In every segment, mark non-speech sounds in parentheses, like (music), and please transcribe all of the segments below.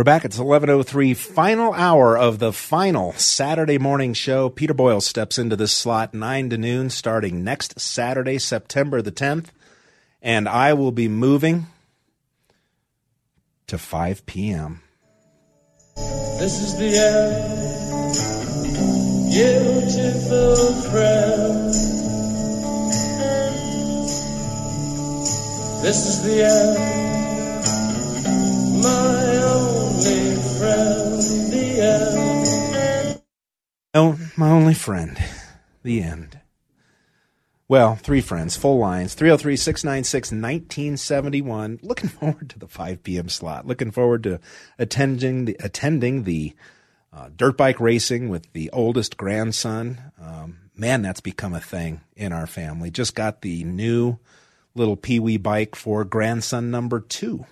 We're back. It's 11.03, final hour of the final Saturday morning show. Peter Boyle steps into this slot 9 to noon starting next Saturday, September the 10th. And I will be moving to 5 p.m. This is the end, beautiful friend. This is the end, my Oh, my only friend. The end. Well, three friends, full lines, 303 696 1971. Looking (laughs) forward to the 5 p.m. slot. Looking forward to attending the, attending the uh, dirt bike racing with the oldest grandson. Um, man, that's become a thing in our family. Just got the new little Pee Wee bike for grandson number two.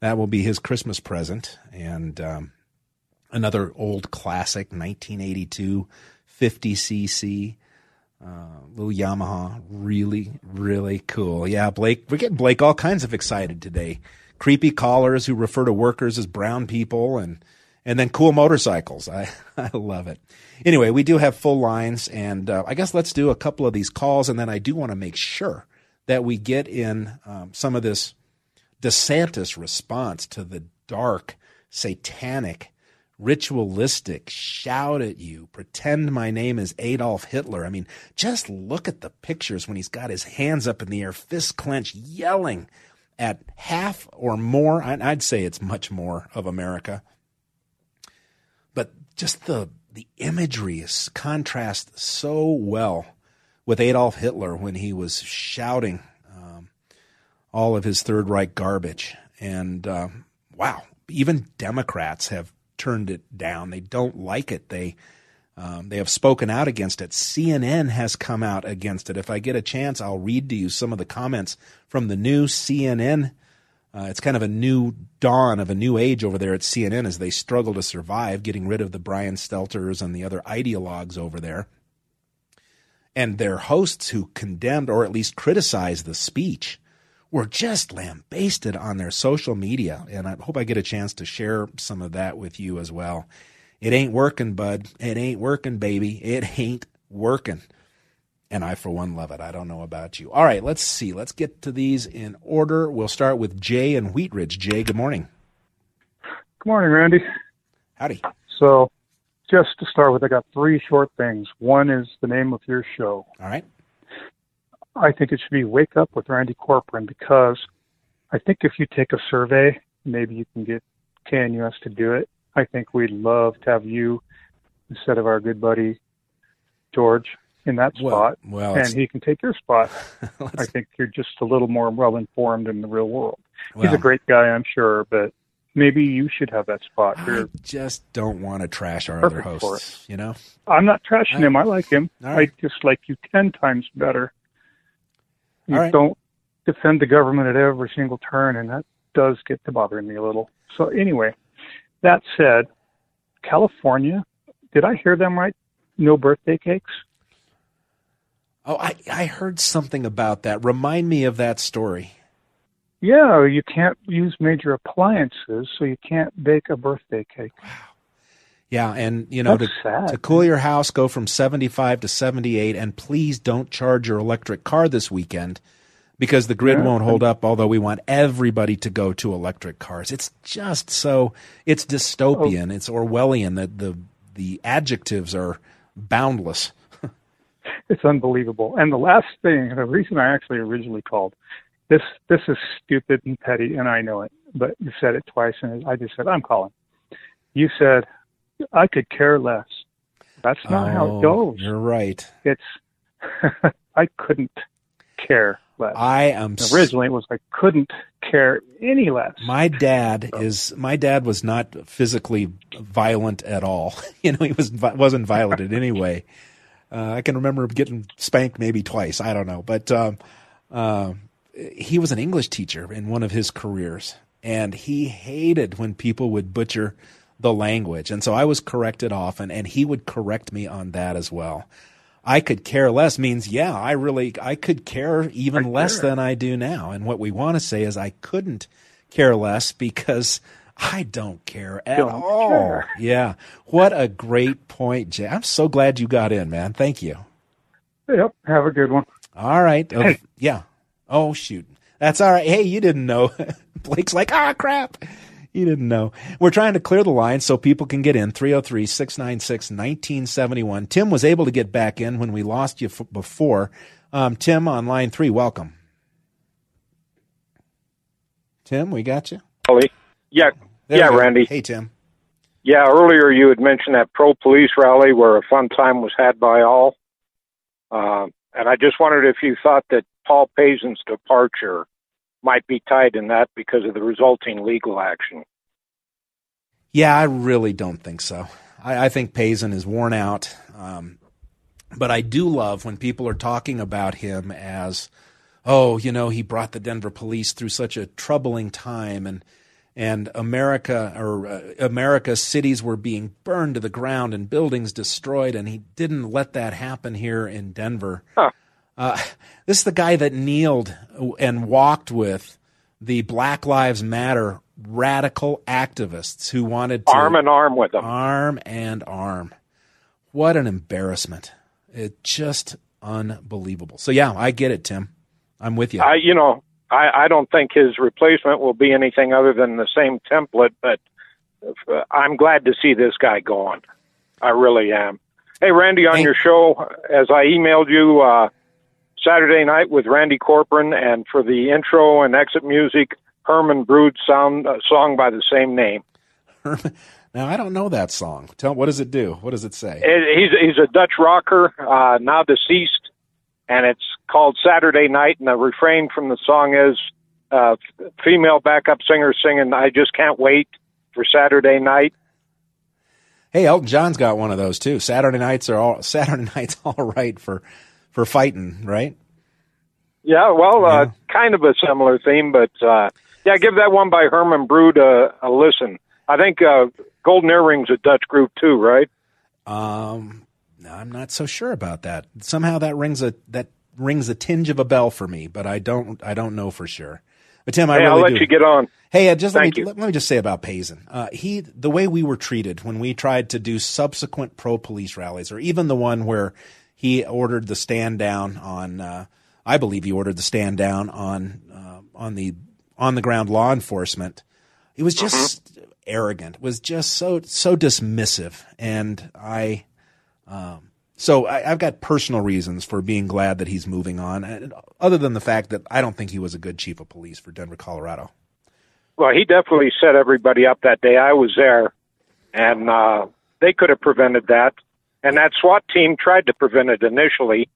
That will be his Christmas present. And um, another old classic, 1982 50cc. Uh, little Yamaha, really, really cool. Yeah, Blake, we're getting Blake all kinds of excited today. Creepy callers who refer to workers as brown people, and and then cool motorcycles. I (laughs) I love it. Anyway, we do have full lines, and uh, I guess let's do a couple of these calls, and then I do want to make sure that we get in um, some of this DeSantis response to the dark, satanic ritualistic, shout at you, pretend my name is Adolf Hitler. I mean, just look at the pictures when he's got his hands up in the air, fists clenched, yelling at half or more. I'd say it's much more of America. But just the the imagery is contrast so well with Adolf Hitler when he was shouting um, all of his Third Reich garbage. And uh, wow, even Democrats have turned it down. They don't like it. They um, they have spoken out against it. CNN has come out against it. If I get a chance, I'll read to you some of the comments from the new CNN. Uh, it's kind of a new dawn of a new age over there at CNN as they struggle to survive, getting rid of the Brian Stelters and the other ideologues over there. And their hosts who condemned or at least criticized the speech were just lambasted on their social media. And I hope I get a chance to share some of that with you as well. It ain't working, bud. It ain't working, baby. It ain't working. And I, for one, love it. I don't know about you. All right, let's see. Let's get to these in order. We'll start with Jay and Wheat Ridge. Jay, good morning. Good morning, Randy. Howdy. So, just to start with, I got three short things. One is the name of your show. All right. I think it should be Wake Up with Randy Corcoran because I think if you take a survey, maybe you can get KNUS to do it. I think we'd love to have you instead of our good buddy George in that spot, well, well and he can take your spot. (laughs) I think you're just a little more well informed in the real world. Well, He's a great guy, I'm sure, but maybe you should have that spot. I just don't want to trash our other hosts. You know, I'm not trashing him. I like him. Right. I just like you ten times better. You right. don't defend the government at every single turn, and that does get to bothering me a little. So anyway, that said, California, did I hear them right? No birthday cakes. Oh, I, I heard something about that. Remind me of that story. Yeah, you can't use major appliances, so you can't bake a birthday cake. Wow. Yeah, and you know, to, to, cool your house, go from 75 to 78, and please don't charge your electric car this weekend because the grid yeah. won't hold up. Although we want everybody to go to electric cars, it's just so it's oh. dystopian, oh. it's Orwellian. That the the adjectives are boundless. (laughs) it's unbelievable. And the last thing, the reason I actually originally called this this is stupid and petty, and I know it, but you said it twice, and I just said I'm calling. You said I could care less. That's not oh, how it goes. You're right. It's (laughs) I couldn't care less. I am Originally, it was I couldn't care any less. My dad is my dad was not physically violent at all. (laughs) you know, he was wasn't violent in any way. Uh, I can remember getting spanked maybe twice. I don't know, but um, uh, he was an English teacher in one of his careers, and he hated when people would butcher the language, and so I was corrected often, and he would correct me on that as well. I could care less means yeah, I really I could care even less than I do now. And what we want to say is I couldn't care less because I don't care at Don't all. care. Yeah. What a great point, Jay. I'm so glad you got in, man. Thank you. Yep. Have a good one. All right. Uh, Hey. yeah. Oh shoot. That's all right. Hey, you didn't know. (laughs) Blake's like, ah, crap. (laughs) You didn't know. We're trying to clear the line so people can get in. 303 696 1971. Tim was able to get back in when we lost you f- before. Um, Tim on line three, welcome. Tim, we got you. Ollie. Yeah, There yeah. Randy. Hey, Tim. Yeah, earlier you had mentioned that pro police rally where a fun time was had by all. Uh, and I just wondered if you thought that Paul Pazen's departure might be tied in that because of the resulting legal action. Yeah, I really don't think so. I, I think Pazen is worn out. Um, but I do love when people are talking about him as, oh, you know, he brought the Denver police through such a troubling time, and and America or uh, America's cities were being burned to the ground and buildings destroyed, and he didn't let that happen here in Denver. Uh, this is the guy that kneeled and walked with the Black Lives Matter radical activists who wanted to Arm and arm with them. arm and arm. What an embarrassment! It just unbelievable. So yeah, I get it, Tim. I'm with you. I, you know, I, I don't think his replacement will be anything other than the same template, but uh, I'm glad to see this guy gone. I really am. Hey, Randy, on Thank- your show, as I emailed you uh, Saturday night with Randy Corcoran, and for the intro and exit music, Herman Brood sound uh, song by the same name. now I don't know that song. Tell what does it do? What does it say? It, he's he's a Dutch rocker, uh, now deceased, and it's called Saturday Night. And the refrain from the song is uh, female backup singer singing, "I just can't wait for Saturday night." Hey, Elton John's got one of those too. Saturday nights are all (laughs) Saturday nights all right for for fighting, right? Yeah, well, uh, kind of a similar theme, but uh, yeah, give that one by Herman Brood a, a listen. I think uh, Golden Earrings is a Dutch group too, right? Um, no, I'm not so sure about that. Somehow that rings a that rings a tinge of a bell for me, but I don't I don't know for sure. But Tim, I Hey, really I'll let do. you get on. Hey, uh, just let Thank me you. let, let me just say about Pazen. Uh, he the way we were treated when we tried to do subsequent pro police rallies, or even the one where he ordered the stand down on. Uh, I believe he ordered the stand down on uh, on the on the ground law enforcement. It was just arrogant. It was just so so dismissive, and I. Um, so I, I've got personal reasons for being glad that he's moving on, and other than the fact that I don't think he was a good chief of police for Denver, Colorado. Well, he definitely set everybody up that day. I was there, and uh, they could have prevented that. And that SWAT team tried to prevent it initially,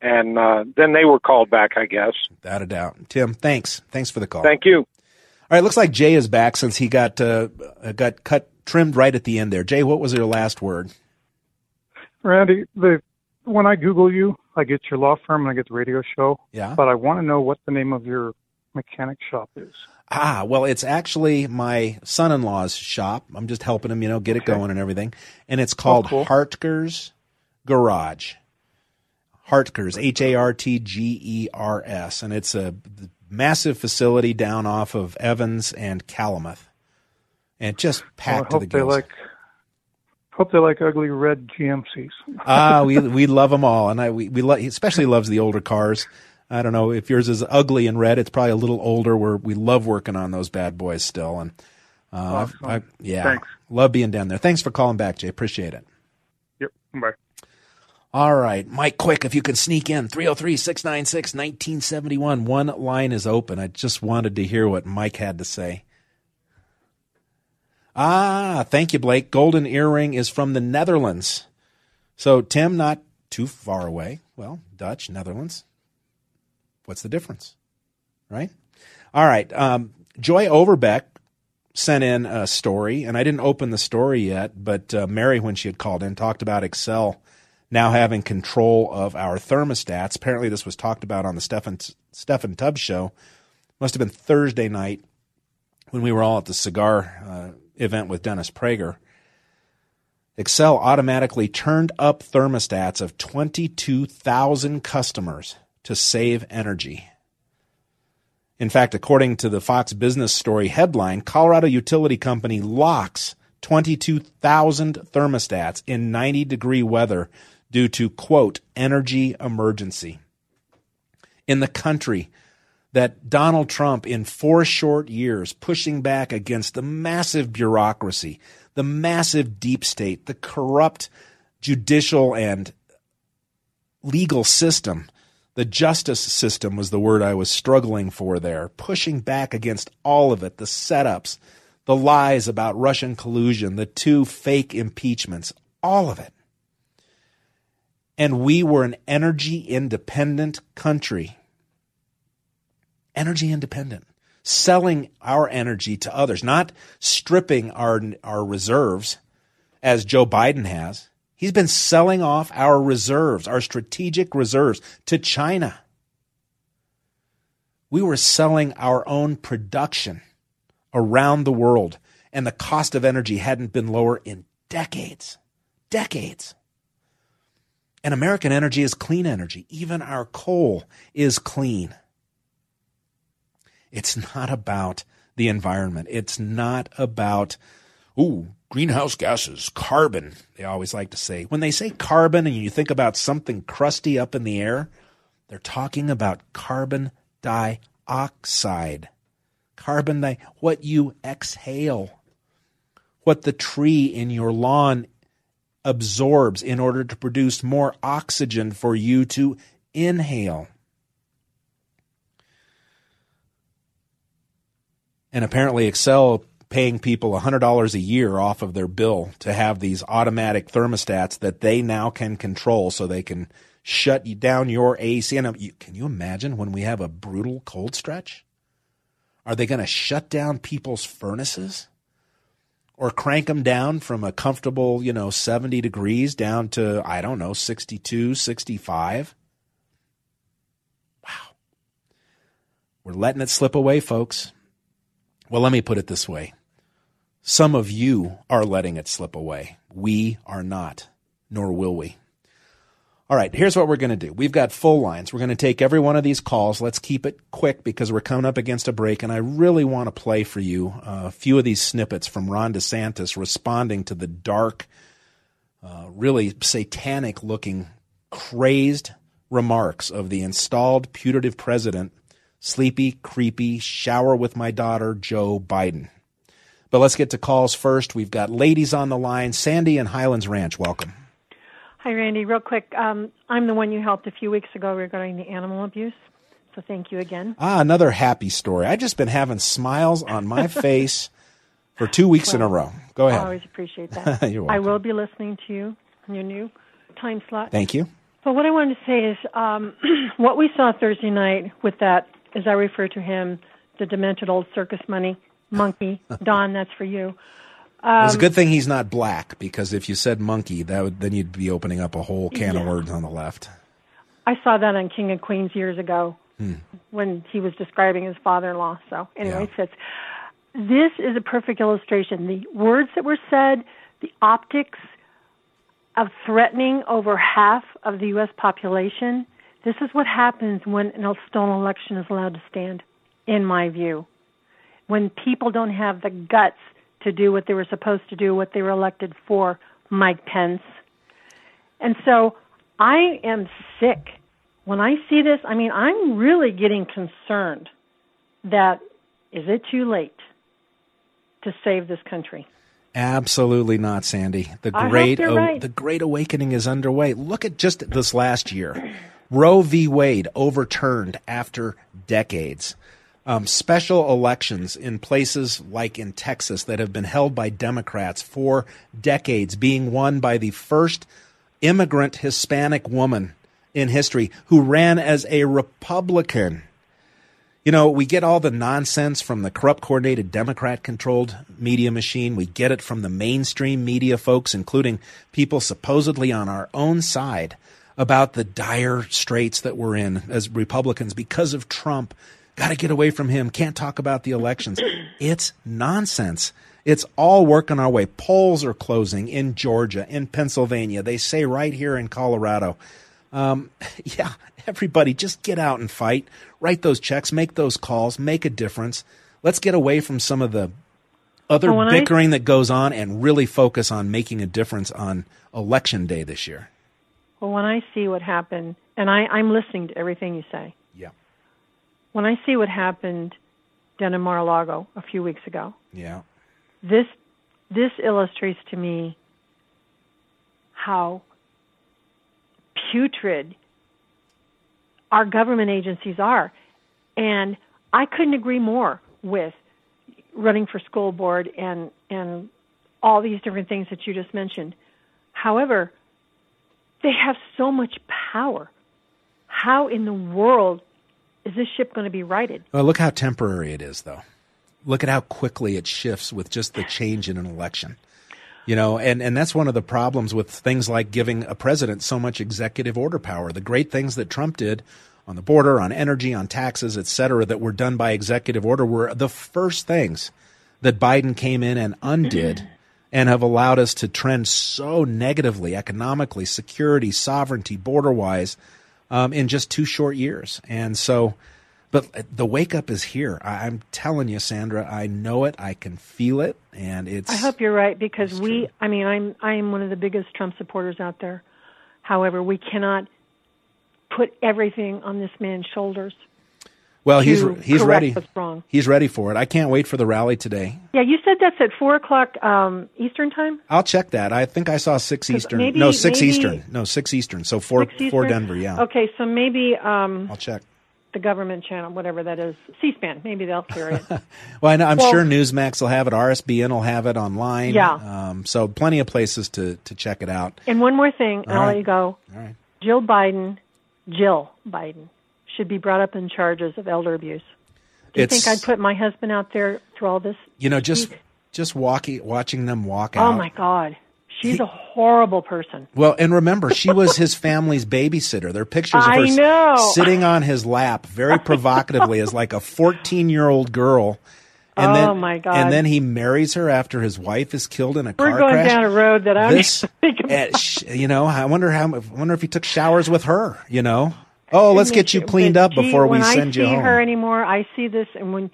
and uh, then they were called back, I guess. Without a doubt. Tim, thanks. Thanks for the call. Thank you. All right, looks like Jay is back since he got uh, uh, got cut trimmed right at the end there. Jay, what was your last word? Randy, the when I Google you, I get your law firm and I get the radio show. Yeah. But I want to know what the name of your mechanic shop is. Ah, well, it's actually my son-in-law's shop. I'm just helping him, you know, get it going and everything. And it's called cool. Hartger's Garage. Hartger's, H A R T G E R S, and it's a massive facility down off of Evans and Calumet, and just Well, I packed to hope the gills. like hope they like ugly red GMCs. ah, we we love them all, and I we, we lo- especially loves the older cars. I don't know if yours is ugly and red. It's probably a little older. Where we love working on those bad boys still, and uh, Awesome. I, yeah, Thanks. love being down there. Thanks for calling back, Jay. Appreciate it. Yep. Bye. All right, Mike, quick, if you can sneak in 303 696 1971. One line is open. I just wanted to hear what Mike had to say. Ah, thank you, Blake. Golden earring is from the Netherlands. So, Tim, not too far away. Well, Dutch, Netherlands. What's the difference? Right? All right. Um, Joy Overbeck sent in a story, and I didn't open the story yet, but uh, Mary, when she had called in, talked about Xcel now having control of our thermostats. Apparently, this was talked about on the Steffan, Steffan Tubbs show. Must have been Thursday night when we were all at the cigar uh, event with Dennis Prager. Xcel automatically turned up thermostats of 22,000 customers to save energy. In fact, according to the Fox Business Story headline, Colorado utility company locks 22,000 thermostats in 90 degree weather due to, quote, energy emergency. In the country that Donald Trump, in four short years, pushing back against the massive bureaucracy, the massive deep state, the corrupt judicial and legal system, the justice system was the word I was struggling for there, pushing back against all of it, the setups, the lies about Russian collusion, the two fake impeachments, all of it. And we were an energy independent country. Energy independent. Selling our energy to others, not stripping our, our reserves as Joe Biden has. He's been selling off our reserves, our strategic reserves, to China. We were selling our own production around the world, and the cost of energy hadn't been lower in decades. Decades. And American energy is clean energy. Even our coal is clean. It's not about the environment. It's not about, ooh, greenhouse gases, carbon, they always like to say. When they say carbon and you think about something crusty up in the air, they're talking about carbon dioxide. Carbon di what you exhale, what the tree in your lawn absorbs in order to produce more oxygen for you to inhale. And apparently, Xcel paying people $100 a year off of their bill to have these automatic thermostats that they now can control so they can shut you down your AC. And um, can you imagine when we have a brutal cold stretch? Are they going to shut down people's furnaces or crank them down from a comfortable, you know, 70 degrees down to, I don't know, 62, 65? Wow. We're letting it slip away, folks. Well, let me put it this way some of you are letting it slip away. We are not, nor will we. All right, here's what we're going to do. We've got full lines. We're going to take every one of these calls. Let's keep it quick because we're coming up against a break, and I really want to play for you a few of these snippets from Ron DeSantis responding to the dark, uh, really satanic looking, crazed remarks of the installed putative president, sleepy, creepy, shower with my daughter, Joe Biden. But let's get to calls first. We've got ladies on the line. Sandy and Highlands Ranch, welcome. Hi, Randy. Real quick, um, I'm the one you helped a few weeks ago regarding the animal abuse. So thank you again. Ah, another happy story. I've just been having smiles on my (laughs) face for two weeks well, in a row. Go ahead. I always appreciate that. (laughs) You're welcome. I will be listening to you in your new time slot. Thank you. But what I wanted to say is um, (clears throat) what we saw Thursday night with that, as I refer to him, the demented old circus money monkey. (laughs) Don, that's for you. Um, it's a good thing he's not black because if you said monkey, that would, then you'd be opening up a whole can yeah. of words on the left. I saw that on King of Queens years ago hmm. when he was describing his father-in-law. So anyway, yeah. This is a perfect illustration. The words that were said, the optics of threatening over half of the U.S. population. This is what happens when a stolen election is allowed to stand, in my view when people don't have the guts to do what they were supposed to do, what they were elected for, Mike Pence. And so I am sick. When I see this, I mean, I'm really getting concerned that is it too late to save this country? Absolutely not, Sandy. The great right. the great awakening is underway. Look at just this last year. Roe v. Wade overturned after decades um, special elections in places like in Texas that have been held by Democrats for decades, being won by the first immigrant Hispanic woman in history who ran as a Republican. You know, we get all the nonsense from the corrupt, coordinated, Democrat controlled media machine. We get it from the mainstream media folks, including people supposedly on our own side about the dire straits that we're in as Republicans because of Trump. Got to get away from him. Can't talk about the elections. (clears throat) It's nonsense. It's all working our way. Polls are closing in Georgia, in Pennsylvania. They say right here in Colorado. Um, (laughs) yeah, everybody just get out and fight. Write those checks, make those calls, make a difference. Let's get away from some of the other Well, when I- bickering that goes on and really focus on making a difference on election day this year. Well, when I see what happened, and I, I'm listening to everything you say. When I see what happened down in Mar-a-Lago a few weeks ago, Yeah. this this illustrates to me how putrid our government agencies are. And I couldn't agree more with running for school board and and all these different things that you just mentioned. However, they have so much power. How in the world is this ship going to be righted? Well, look how temporary it is, though. Look at how quickly it shifts with just the change in an election. You know, and, and that's one of the problems with things like giving a president so much executive order power. The great things that Trump did on the border, on energy, on taxes, et cetera, that were done by executive order were the first things that Biden came in and undid mm-hmm. and have allowed us to trend so negatively economically, security, sovereignty, border wise, um, in just two short years. And so, but the wake up is here. I, I'm telling you, Sandra, I know it. I can feel it. And it's. I hope you're right because we I mean I'm I am one of the biggest Trump supporters out there. However, we cannot put everything on this man's shoulders. Well, he's he's ready. He's ready for it. I can't wait for the rally today. Yeah, you said that's at four o'clock um, Eastern time. I'll check that. I think I saw six Eastern. maybe- no, six maybe- Eastern. No, six Eastern. So four Eastern? Denver. Yeah. Okay, so maybe um, I'll check. the government channel, whatever that is, C-SPAN. Maybe they'll carry it. (laughs) Well, I know, I'm Well- sure Newsmax will have it. RSBN will have it online. Yeah. Um, so plenty of places to to check it out. and one more thing, and All I'll right. let you go. All right. Jill Biden, Jill Biden, should be brought up in charges of elder abuse. Do you It's- think I'd put my husband out there through all this? You know, just just walking, watching them walk out. Oh my God, she's a horrible person. Well, and remember, she was his family's babysitter. There are pictures of I her know. sitting on his lap very provocatively as like a 14 year old girl. And Oh, then, my God. And then he marries her after his wife is killed in a We're car going down a road that I'm this, eh, you know, I wonder how. I wonder if he took showers with her. You know, oh, let's get you cleaned up gee, before we send when send I you see home. her anymore, I see this, and when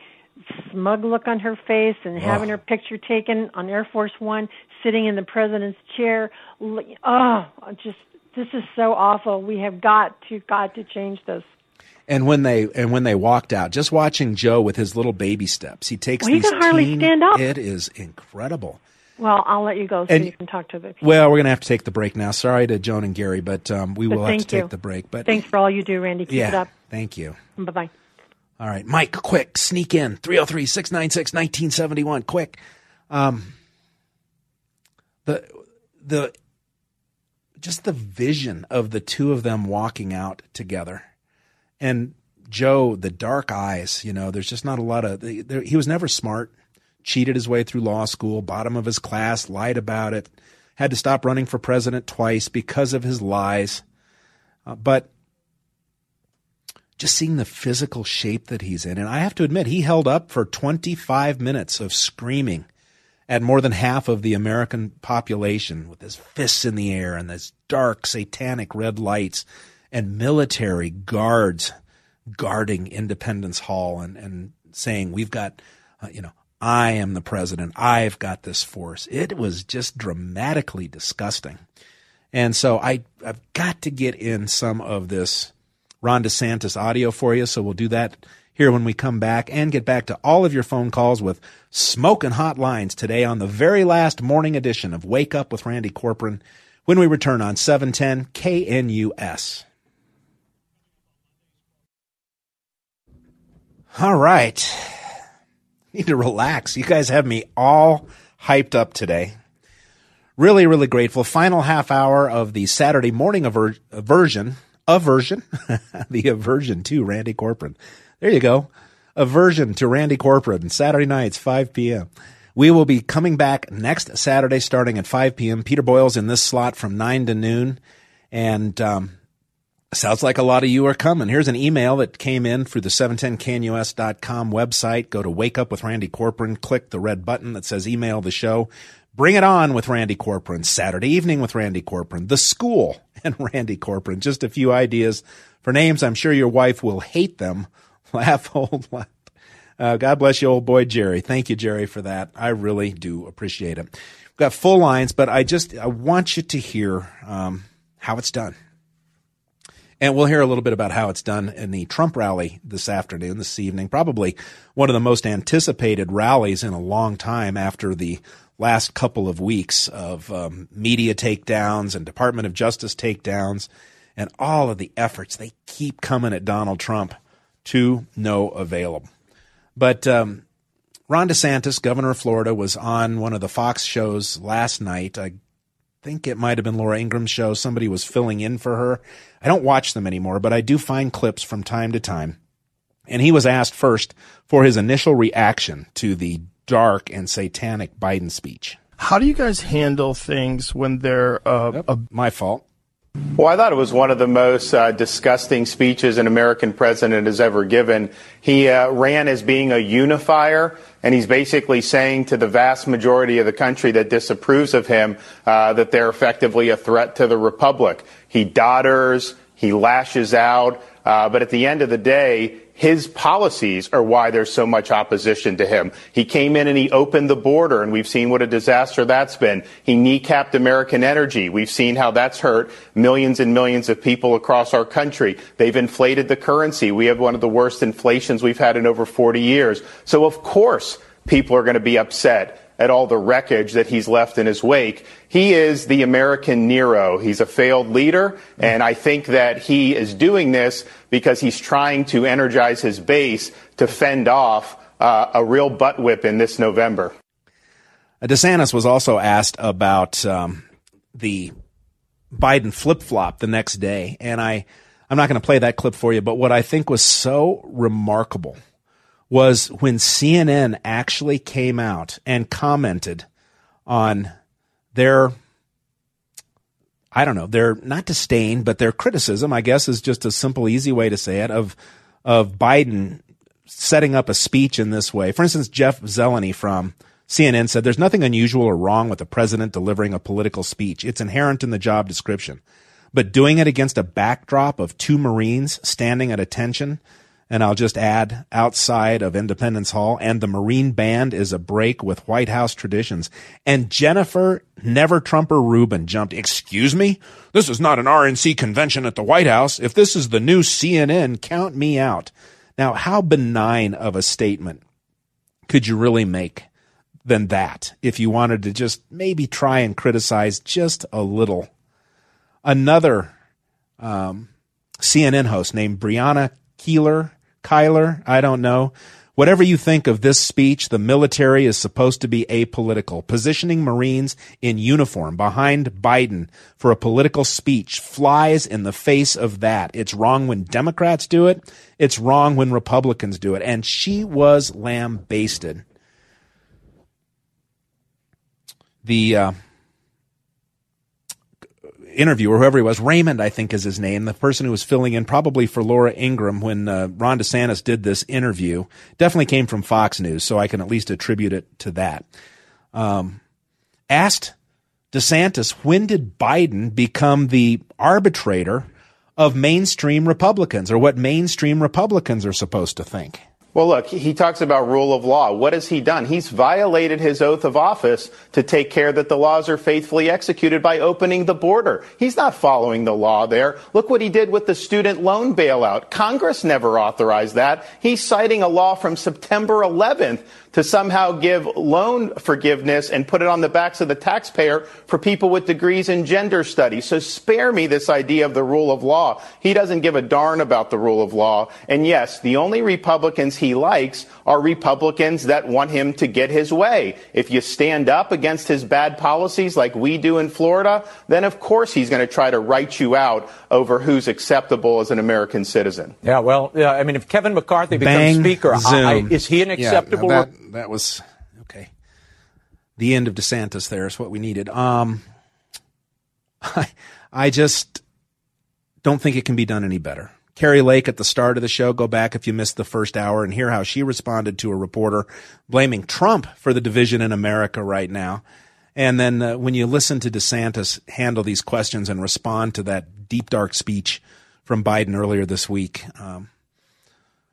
smug look on her face and having Ugh. her picture taken on Air Force One, sitting in the president's chair. Oh, just this is so awful. We have got to got to change this. And when they and when they walked out, just watching Joe with his little baby steps, he takes Well, he these. can hardly teen- stand up. It is incredible. Well, I'll let you go so And- you can talk to the. Well, we're gonna have to take the break now. Sorry to Joan and Gary, but um, we But will have to take you. the break. But Thanks for all you do, Randy. Keep yeah, it up. thank you. Bye bye. All right, Mike, quick, sneak in 303 696 1971. Quick. Um, the, the, just the vision of the two of them walking out together. And Joe, the dark eyes, you know, there's just not a lot of, he was never smart, cheated his way through law school, bottom of his class, lied about it, had to stop running for president twice because of his lies. Uh, but just seeing the physical shape that he's in. And I have to admit, he held up for 25 minutes of screaming at more than half of the American population with his fists in the air and this dark, satanic red lights and military guards guarding Independence Hall and, and saying, We've got, uh, you know, I am the president. I've got this force. It was just dramatically disgusting. And so I, I've got to get in some of this Ron DeSantis audio for you. So we'll do that here when we come back and get back to all of your phone calls with smoking hot lines today on the very last morning edition of Wake Up with Randy Corcoran when we return on 710 KNUS. All right. (laughs) Need to relax. You guys have me all hyped up today. Really, really grateful. Final half hour of the Saturday morning aver- version aversion, (laughs) the aversion to Randy Corcoran. There you go. Aversion to Randy Corcoran, Saturday nights, 5 p.m. We will be coming back next Saturday starting at 5 p.m. Peter Boyle's in this slot from 9 to noon. And um, sounds like a lot of you are coming. Here's an email that came in through the 710knus.com website. Go to Wake Up with Randy Corcoran, click the red button that says email the show. Bring it on with Randy Corcoran, Saturday evening with Randy Corcoran, the school (laughs) and Randy Corcoran. Just a few ideas for names. I'm sure your wife will hate them. (laughs) Laugh, old laugh. Uh, God bless you, old boy Jerry. Thank you, Jerry, for that. I really do appreciate it. We've got full lines, but I just I want you to hear um, how it's done. And we'll hear a little bit about how it's done in the Trump rally this afternoon, this evening. Probably one of the most anticipated rallies in a long time after the last couple of weeks of um, media takedowns and Department of Justice takedowns and all of the efforts. They keep coming at Donald Trump to no avail. But um, Ron DeSantis, governor of Florida, was on one of the Fox shows last night. I think it might have been Laura Ingraham's show. Somebody was filling in for her. I don't watch them anymore, but I do find clips from time to time. And he was asked first for his initial reaction to the dark and satanic Biden speech. How do you guys handle things when they're uh, yep, a- my fault? Well, I thought it was one of the most uh, disgusting speeches an American president has ever given. He uh, ran as being a unifier, and he's basically saying to the vast majority of the country that disapproves of him uh, that they're effectively a threat to the republic. He dodders, he lashes out, uh, but at the end of the day, his policies are why there's so much opposition to him. He came in and he opened the border, and we've seen what a disaster that's been. He kneecapped American energy. We've seen how that's hurt millions and millions of people across our country. They've inflated the currency. We have one of the worst inflations we've had in over 40 years. So, of course, people are going to be upset at all the wreckage that he's left in his wake. He is the American Nero. He's a failed leader, and I think that he is doing this because he's trying to energize his base to fend off uh, a real butt whip in this November. DeSantis was also asked about um, the Biden flip flop the next day, and I I'm not going to play that clip for you, but what I think was so remarkable was when CNN actually came out and commented on their I don't know, their not disdain, but their criticism, I guess is just a simple, easy way to say it, of of Biden setting up a speech in this way. For instance, Jeff Zeleny from CNN said there's nothing unusual or wrong with the president delivering a political speech. It's inherent in the job description. But doing it against a backdrop of two Marines standing at attention and I'll just add outside of Independence Hall and the Marine Band is a break with White House traditions. And Jennifer Never Trumper Rubin jumped, excuse me? This is not an RNC convention at the White House. If this is the new CNN, count me out. Now, how benign of a statement could you really make than that if you wanted to just maybe try and criticize just a little? Another um, CNN host named Brianna Keeler Kyler, I don't know. Whatever you think of this speech, the military is supposed to be apolitical. Positioning Marines in uniform behind Biden for a political speech flies in the face of that. It's wrong when Democrats do it. It's wrong when Republicans do it. And she was lambasted. The uh, interviewer, whoever he was, Raymond, I think is his name, the person who was filling in probably for Laura Ingraham when uh, Ron DeSantis did this interview, definitely came from Fox News, so I can at least attribute it to that. Um, asked DeSantis, when did Biden become the arbitrator of mainstream Republicans or what mainstream Republicans are supposed to think? Well, look, he talks about rule of law. What has he done? He's violated his oath of office to take care that the laws are faithfully executed by opening the border. He's not following the law there. Look what he did with the student loan bailout. Congress never authorized that. He's citing a law from September 11th to to somehow give loan forgiveness and put it on the backs of the taxpayer for people with degrees in gender studies. So spare me this idea of the rule of law. He doesn't give a darn about the rule of law. And yes, the only Republicans he likes are Republicans that want him to get his way. If you stand up against his bad policies like we do in Florida, then of course he's going to try to write you out over who's acceptable as an American citizen. Yeah, well, yeah, I mean, if Kevin McCarthy becomes Bang, Speaker, I, zoom. is he an Yeah, acceptable? that, that was okay. The end of DeSantis. There is what we needed. Um, I, (laughs) I just don't think it can be done any better. Kari Lake at the start of the show. Go back if you missed the first hour and hear how she responded to a reporter blaming Trump for the division in America right now. And then uh, when you listen to DeSantis handle these questions and respond to that deep, dark speech from Biden earlier this week, um,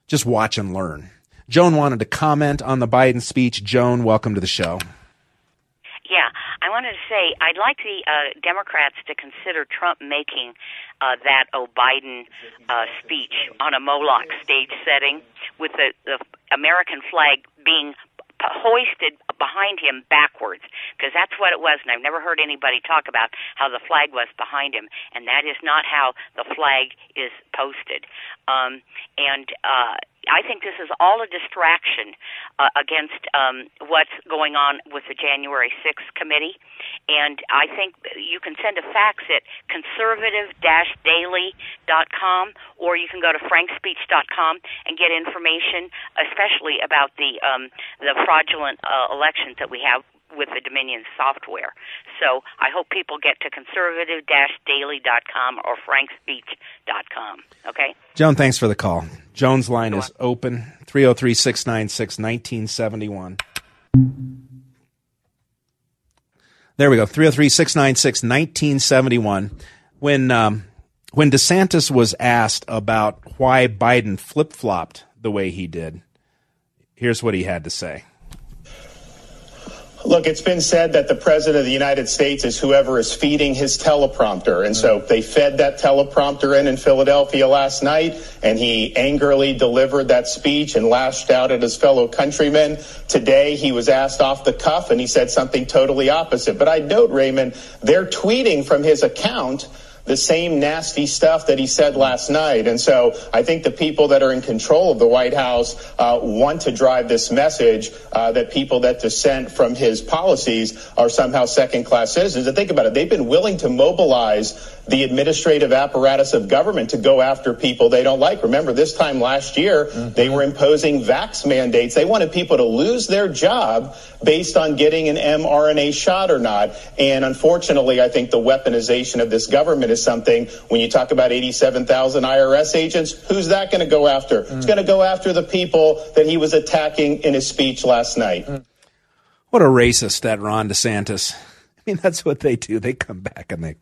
just watch and learn. Joan wanted to comment on the Biden speech. Joan, welcome to the show. Yeah, I wanted to say I'd like the uh, Democrats to consider Trump making uh, that Oh Biden uh, speech on a Moloch stage setting with the, the American flag being hoisted behind him backwards because that's what it was and I've never heard anybody talk about how the flag was behind him and that is not how the flag is posted um and uh I think this is all a distraction uh, against um, what's going on with the January 6th committee. And I think you can send a fax at conservative-daily.com or you can go to frankspeech.com and get information, especially about the um, the fraudulent uh, elections that we have with the Dominion software. So I hope people get to conservative-daily.com or frankspeech.com. Okay? Joan, thanks for the call. Joan's line is open 303 696 1971. There we go 303 696 1971. When, um, when DeSantis was asked about why Biden flip flopped the way he did, here's what he had to say. Look, it's been said that the president of the United States is whoever is feeding his teleprompter. And so they fed that teleprompter in in Philadelphia last night, and he angrily delivered that speech and lashed out at his fellow countrymen. Today, he was asked off the cuff, and he said something totally opposite. But I note, Raymond, they're tweeting from his account the same nasty stuff that he said last night. And so I think the people that are in control of the White House uh, want to drive this message uh, that people that dissent from his policies are somehow second class citizens. And think about it, they've been willing to mobilize the administrative apparatus of government to go after people they don't like. Remember, this time last year, they were imposing vax mandates. They wanted people to lose their job based on getting an mRNA shot or not. And unfortunately, I think the weaponization of this government is something when you talk about 87,000 IRS agents, who's that going to go after? It's going to go after the people that he was attacking in his speech last night. What a racist that Ron DeSantis. I (laughs) mean, that's what they do. They come back and they,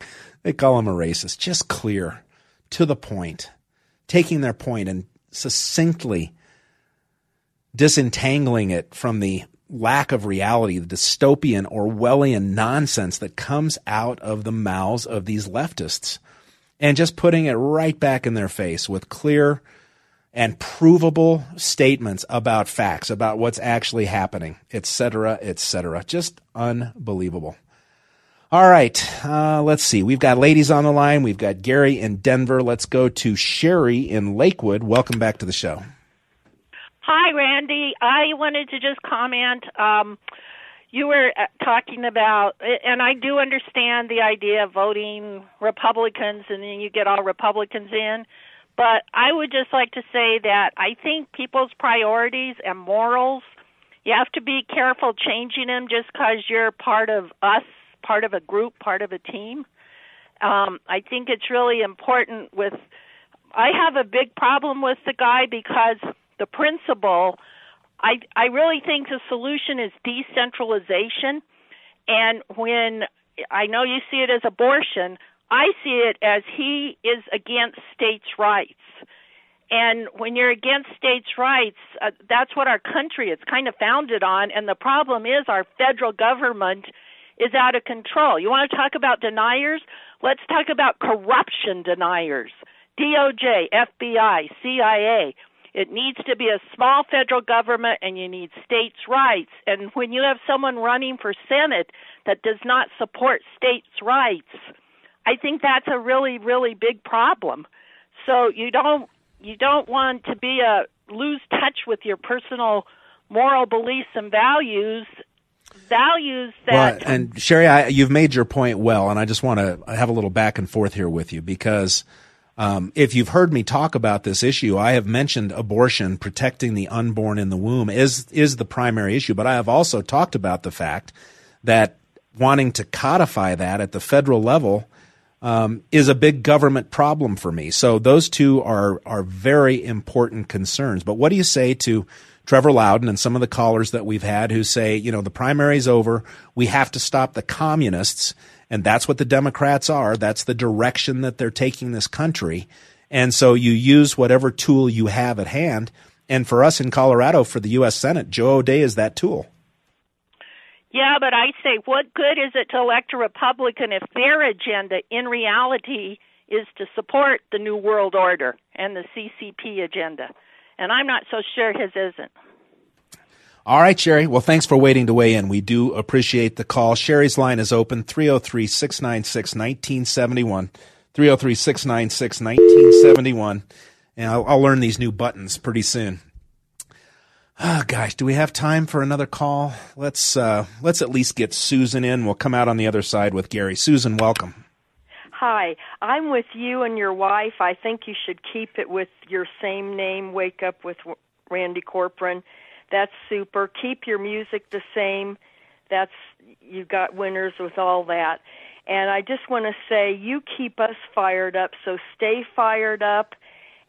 they call him a racist. Just clear, to the point, taking their point and succinctly disentangling it from the lack of reality, the dystopian Orwellian nonsense that comes out of the mouths of these leftists, and just putting it right back in their face with clear and provable statements about facts, about what's actually happening, etc., cetera, et cetera. Just unbelievable. All right, uh, let's see. We've got ladies on the line. We've got Gary in Denver. Let's go to Sherry in Lakewood. Welcome back to the show. Hi, Randy. I wanted to just comment. Um, you were uh, talking about, and I do understand the idea of voting Republicans and then you get all Republicans in. But I would just like to say that I think people's priorities and morals, you have to be careful changing them just because you're part of us, part of a group, part of a team. Um, I think it's really important with. I have a big problem with the guy because the principle. I I really think the solution is decentralization, and when I know you see it as abortion, I see it as he is against states' rights. And when you're against states' rights, uh, that's what our country is kind of founded on. And the problem is our federal government is out of control. You want to talk about deniers? Let's talk about corruption deniers. DOJ, FBI, CIA. It needs to be a small federal government and you need states' rights. And when you have someone running for Senate that does not support states' rights, I think that's a really, really big problem. So you don't you don't want to be a lose touch with your personal moral beliefs and values values that Well, and Sherry, I, you've made your point well, and I just want to have a little back and forth here with you because um, if you've heard me talk about this issue, I have mentioned abortion, protecting the unborn in the womb is is the primary issue, but I have also talked about the fact that wanting to codify that at the federal level um, is a big government problem for me. So those two are are very important concerns. But what do you say to Trevor Loudon and some of the callers that we've had who say, you know, the primary's over. We have to stop the communists. And that's what the Democrats are. That's the direction that they're taking this country. And so you use whatever tool you have at hand. And for us in Colorado, for the U.S. Senate, Joe O'Dea is that tool. Yeah, but I say, what good is it to elect a Republican if their agenda in reality is to support the New World Order and the CCP agenda? And I'm not so sure his isn't. All right, Sherry. Well, thanks for waiting to weigh in. We do appreciate the call. Sherry's line is open 303 696 1971. 303 696 1971. And I'll, I'll learn these new buttons pretty soon. Oh gosh, do we have time for another call? Let's uh, let's at least get Susan in. We'll come out on the other side with Gary. Susan, welcome. Hi, I'm with you and your wife. I think you should keep it with your same name. Wake up with Randy Corcoran. That's super. Keep your music the same. That's you've got winners with all that. And I just want to say you keep us fired up. So stay fired up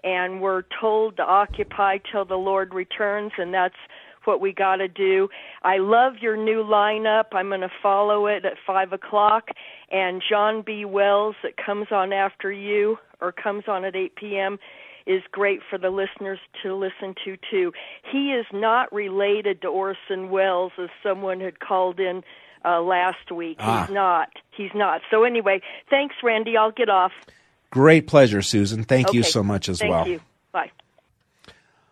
and we're told to occupy till the Lord returns, and that's what we got to do. I love your new lineup. I'm going to follow it at five o'clock, and John B. Wells that comes on after you or comes on at 8 p.m. is great for the listeners to listen to too. He is not related to Orson Welles, as someone had called in uh, last week. Ah. He's not. He's not. So anyway, thanks, Randy. I'll get off. Great pleasure, Susan. Thank you so much as Thank well. you. Bye.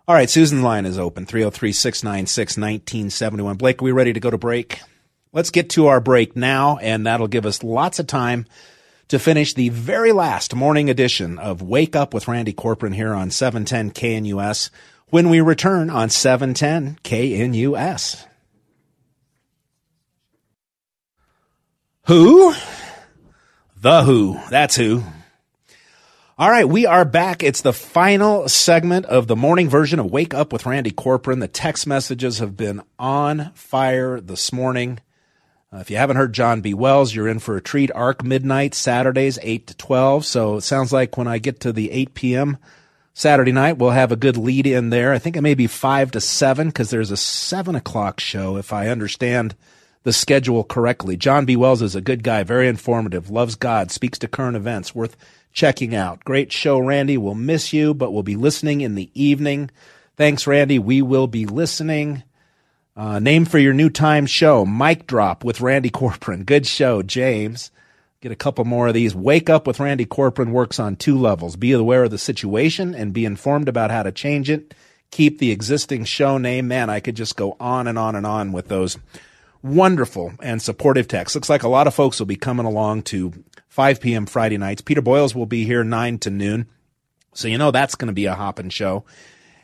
All right, Susan's line is open 303 696 1971. Blake, are we ready to go to break? Let's get to our break now, and that'll give us lots of time to finish the very last morning edition of Wake Up with Randy Corcoran here on 710 KNUS when we return on 710 KNUS. Who? The Who. That's who. All right, we are back. It's the final segment of the morning version of Wake Up with Randy Corcoran. The text messages have been on fire this morning. Uh, if you haven't heard John B. Wells, you're in for a treat. Arc Midnight, Saturdays, 8 to 12. So it sounds like when I get to the 8 p.m. Saturday night, we'll have a good lead in there. I think it may be 5 to 7 because there's a 7 o'clock show, if I understand the schedule correctly. John B. Wells is a good guy, very informative, loves God, speaks to current events, worth checking out. Great show, Randy. We'll miss you, but we'll be listening in the evening. Thanks, Randy. We will be listening. Uh, name for your new time show, Mic Drop with Randy Corcoran. Good show, James. Get a couple more of these. Wake Up with Randy Corcoran works on two levels. Be aware of the situation and be informed about how to change it. Keep the existing show name. Man, I could just go on and on and on with those wonderful and supportive texts. Looks like a lot of folks will be coming along to 5 p.m. Friday nights. Peter Boyles will be here 9 to noon. So you know that's going to be a hopping show.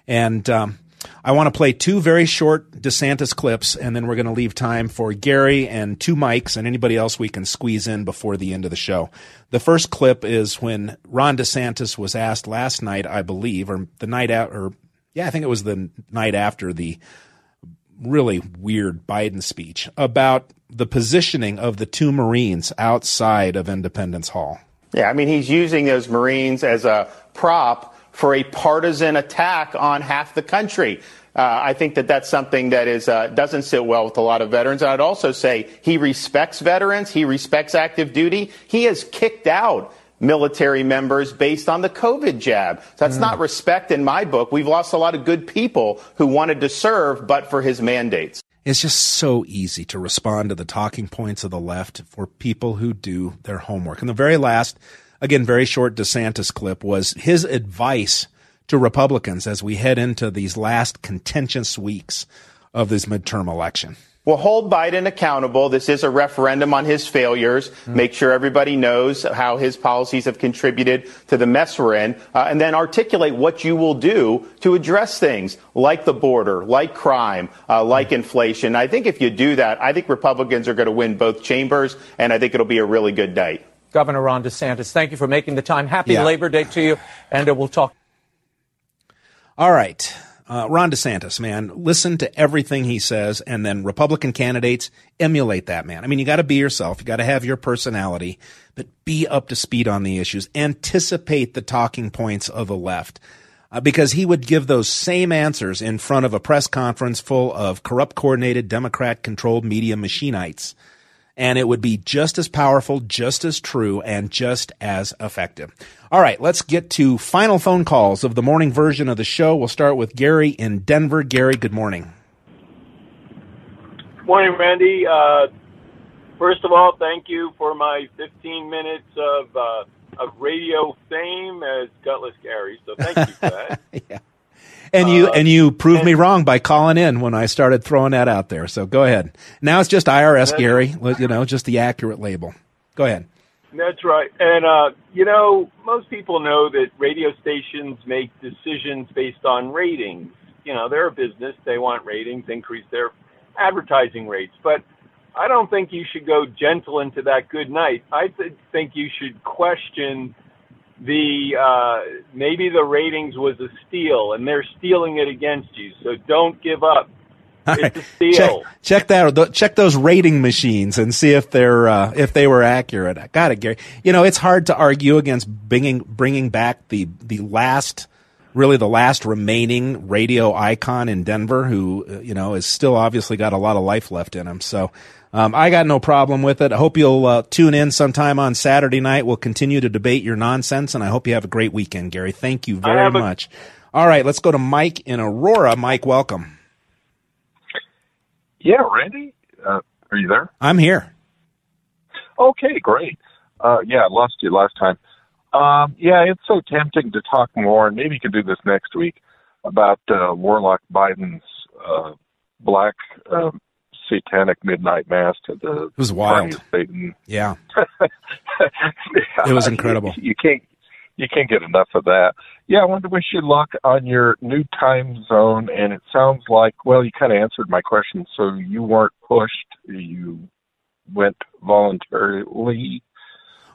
And um, I want to play two very short DeSantis clips, and then we're going to leave time for Gary and two mics and anybody else we can squeeze in before the end of the show. The first clip is when Ron DeSantis was asked last night, I believe, or the night out, or yeah, I think it was the night after the really weird Biden speech about the positioning of the two Marines outside of Independence Hall. Yeah, I mean, he's using those Marines as a prop for a partisan attack on half the country. Uh, I think that that's something that is uh, doesn't sit well with a lot of veterans. And I'd also say he respects veterans. He respects active duty. He has kicked out military members based on the COVID jab. That's not respect in my book. We've lost a lot of good people who wanted to serve, but for his mandates. It's just so easy to respond to the talking points of the left for people who do their homework. And the very last, again, very short DeSantis clip was his advice to Republicans as we head into these last contentious weeks of this midterm election? Well, hold Biden accountable. This is a referendum on his failures. Mm. Make sure everybody knows how his policies have contributed to the mess we're in, uh, and then articulate what you will do to address things like the border, like crime, uh, like inflation. I think if you do that, I think Republicans are going to win both chambers, and I think it'll be a really good night. Governor Ron DeSantis, thank you for making the time. Happy yeah. Labor Day to you, and uh, we'll talk. All right. Uh, Ron DeSantis, man, listen to everything he says, and then Republican candidates emulate that man. I mean, you got to be yourself. You got to have your personality, but be up to speed on the issues. Anticipate the talking points of the left. Uh, because he would give those same answers in front of a press conference full of corrupt, coordinated, Democrat controlled media machinites and it would be just as powerful, just as true, and just as effective. All right, let's get to final phone calls of the morning version of the show. We'll start with Gary in Denver. Gary, good morning. Morning, Randy. Uh, first of all, thank you for my 15 minutes of uh, of radio fame as Gutless Gary. So thank you for that. (laughs) yeah. And you uh, and you proved and, me wrong by calling in when I started throwing that out there. So go ahead. Now it's just IRS, Gary. You know, just the accurate label. Go ahead. That's right. And uh, you know, most people know that radio stations make decisions based on ratings. You know, they're a business; they want ratings, increase their advertising rates. But I don't think you should go gentle into that good night. I th- think you should question the uh, maybe the ratings was a steal and they're stealing it against you. So don't give up. It's a steal. Check, check that. Check those rating machines and see if they're uh, if they were accurate. I got it, Gary. You know, it's hard to argue against bringing bringing back the the last really the last remaining radio icon in Denver, who uh, you know is still obviously got a lot of life left in him. So um, I got no problem with it. I hope you'll uh, tune in sometime on Saturday night. We'll continue to debate your nonsense, and I hope you have a great weekend, Gary. Thank you very a- much. All right, let's go to Mike in Aurora. Mike, welcome. Yeah, Randy, uh, are you there? I'm here. Okay, great. Uh, yeah, I lost you last time. Um, yeah, it's so tempting to talk more, and maybe you can do this next week about uh, Warlock Biden's uh, black um, satanic midnight mass to the it was wild Satan. (laughs) Yeah. it was incredible. You, you, can't you can't get enough of that. Yeah, I wanted to wish you luck on your new time zone, and it sounds like well, you kind of answered my question. So you weren't pushed; you went voluntarily.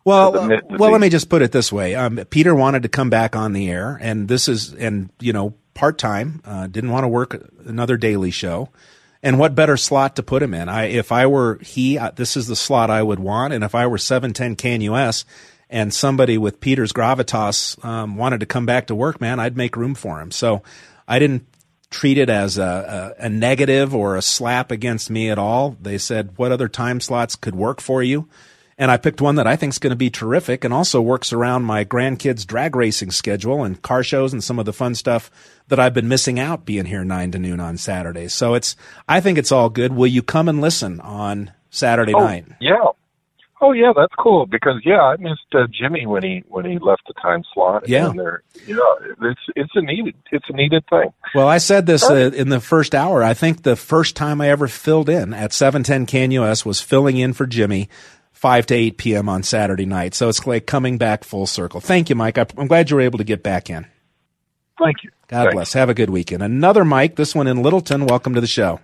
Well, well, let me just put it this way. Um, Peter wanted to come back on the air, and this is, and you know, part time. Uh, didn't want to work another daily show. And what better slot to put him in? I, if I were he, this is the slot I would want. And if I were 710 KNUS and somebody with Peter's gravitas um, wanted to come back to work, man, I'd make room for him. So I didn't treat it as a, a, a negative or a slap against me at all. They said, what other time slots could work for you? And I picked one that I think is going to be terrific and also works around my grandkids' drag racing schedule and car shows and some of the fun stuff that I've been missing out being here nine to noon on Saturdays. So it's, I think it's all good. Will you come and listen on Saturday oh, night? Yeah. Oh yeah, that's cool because yeah, I missed uh, Jimmy when he when he left the time slot. Yeah, know, it's it's a needed it's a needed thing. Well, I said this uh, in the first hour. I think the first time I ever filled in at seven ten KNUS was filling in for Jimmy 5 to 8 p.m. on Saturday night. So it's like coming back full circle. Thank you, Mike. I'm glad you were able to get back in. Thank you. God Thanks. bless. Have a good weekend. Another Mike, this one in Littleton. Welcome to the show.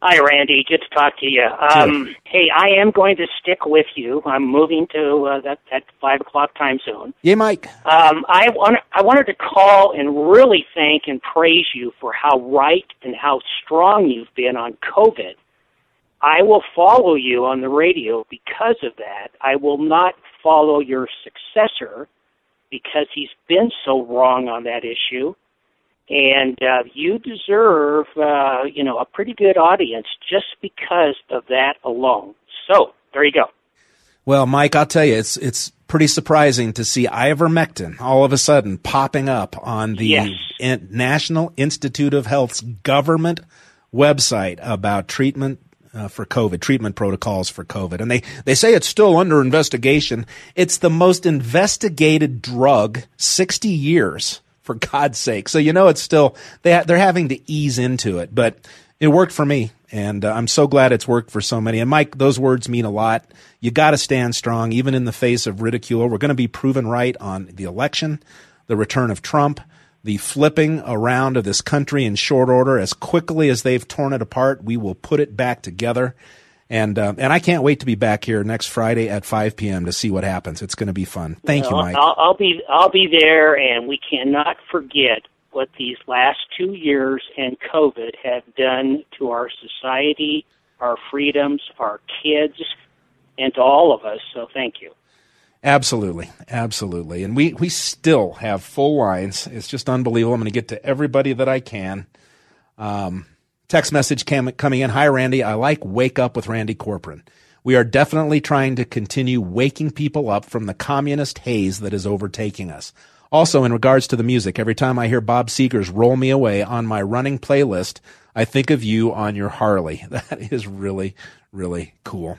Hi, Randy. Good to talk to you. Um, hey, I am going to stick with you. I'm moving to uh, that that five o'clock time zone. Yeah, Mike. Um, I want I wanted to call and really thank and praise you for how right and how strong you've been on COVID. I will follow you on the radio because of that. I will not follow your successor because he's been so wrong on that issue. And uh, you deserve, uh, you know, a pretty good audience just because of that alone. So there you go. Well, Mike, I'll tell you, it's it's pretty surprising to see ivermectin all of a sudden popping up on the yes. In- National Institute of Health's government website about treatment uh, for COVID, treatment protocols for COVID. And they, they say it's still under investigation. It's the most investigated drug 60 years for God's sake. So you know it's still they they're having to ease into it, but it worked for me, and uh, I'm so glad it's worked for so many. And Mike, those words mean a lot. You got to stand strong, even in the face of ridicule. We're going to be proven right on the election, the return of Trump, the flipping around of this country in short order. As quickly as they've torn it apart, we will put it back together. And uh, and I can't wait to be back here next Friday at 5 p.m. to see what happens. It's going to be fun. Thank you, Mike. I'll, I'll be I'll be there, and we cannot forget what these last two years and COVID have done to our society, our freedoms, our kids, and to all of us. So thank you. Absolutely, absolutely, and we we still have full lines. It's just unbelievable. I'm going to get to everybody that I can. Um, text message cam- coming in. Hi, Randy. I like Wake Up with Randy Corcoran. We are definitely trying to continue waking people up from the communist haze that is overtaking us. Also, in regards to the music, every time I hear Bob Seger's Roll Me Away on my running playlist, I think of you on your Harley. (laughs) That is really, really cool.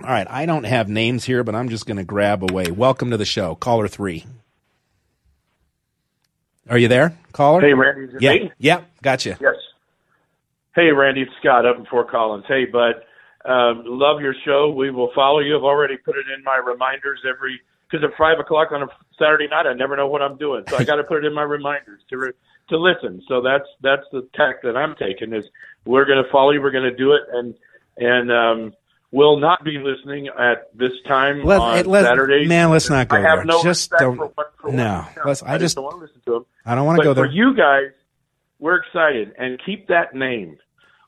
All right, I don't have names here, but I'm just going to grab away. Welcome to the show, caller three. Are you there, caller? Hey, Randy, is it yeah, me? yeah, gotcha. Yes. Hey, Randy, it's Scott up in Fort Collins. Hey, bud, um, love your show. We will follow you. I've already put it in my reminders every because at five o'clock on a Saturday night, I never know what I'm doing, so I got to put it in my reminders to re- to listen. So that's that's the tack that I'm taking is we're going to follow you. We're going to do it, and and um, will not be listening at this time Let, on it- let- Saturdays. man, let's not go I have there. no just respect don't. for one- for no, let's, I, I just don't want to listen to them. I don't want to go there. For you guys, we're excited and keep that name.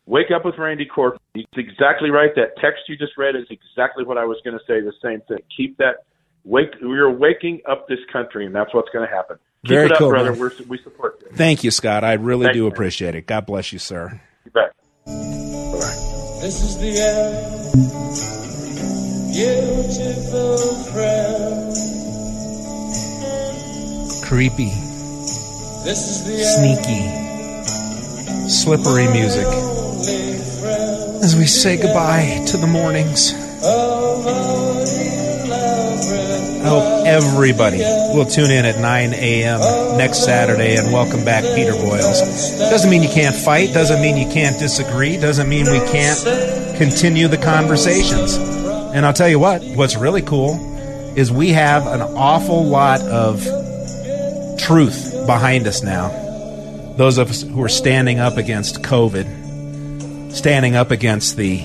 Wake up with Randy Corp. It's exactly right. That text you just read is exactly what I was going to say. The same thing. Keep that. Wake. We're waking up this country, and that's what's going to happen. Keep Very it up, cool, brother. We're, we support you. Thank you, Scott. I really Thank do you. appreciate it. God bless you, sir. You bet. This is the end. Beautiful friend. Creepy, This is the sneaky, slippery music as we say goodbye to the mornings. of our elaborate I hope everybody will tune in at 9 a.m. next Saturday and welcome back Peter Boyles. Doesn't mean you can't fight, doesn't mean you can't disagree, doesn't mean we can't continue the conversations. And I'll tell you what, what's really cool is we have an awful lot of truth behind us now. Those of us who are standing up against COVID, standing up against the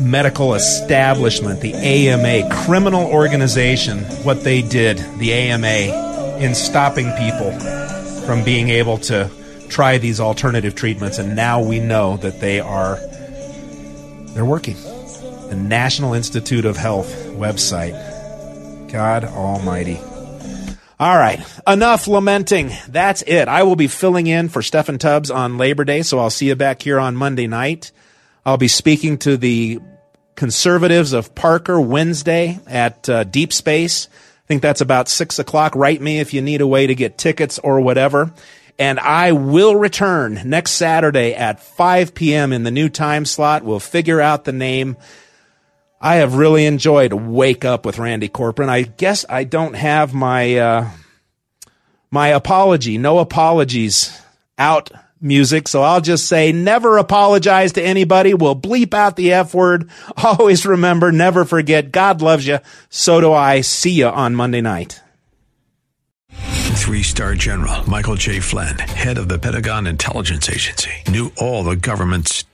medical establishment, the AMA, criminal organization, what they did, the AMA, in stopping people from being able to try these alternative treatments. And now we know that they are, they're working. The National Institute of Health website. God Almighty. All right, enough lamenting. That's it. I will be filling in for Steffan Tubbs on Labor Day, so I'll see you back here on Monday night. I'll be speaking to the conservatives of Parker Wednesday at uh, Deep Space. I think that's about six o'clock. Write me if you need a way to get tickets or whatever. And I will return next Saturday at 5 p.m. in the new time slot. We'll figure out the name. I have really enjoyed Wake Up with Randy Corcoran. I guess I don't have my uh, my apology, no apologies out music, so I'll just say never apologize to anybody. We'll bleep out the F word. (laughs) Always remember, never forget, God loves you. So do I. See you on Monday night. Three star general Michael J. Flynn, head of the Pentagon Intelligence Agency, knew all the government's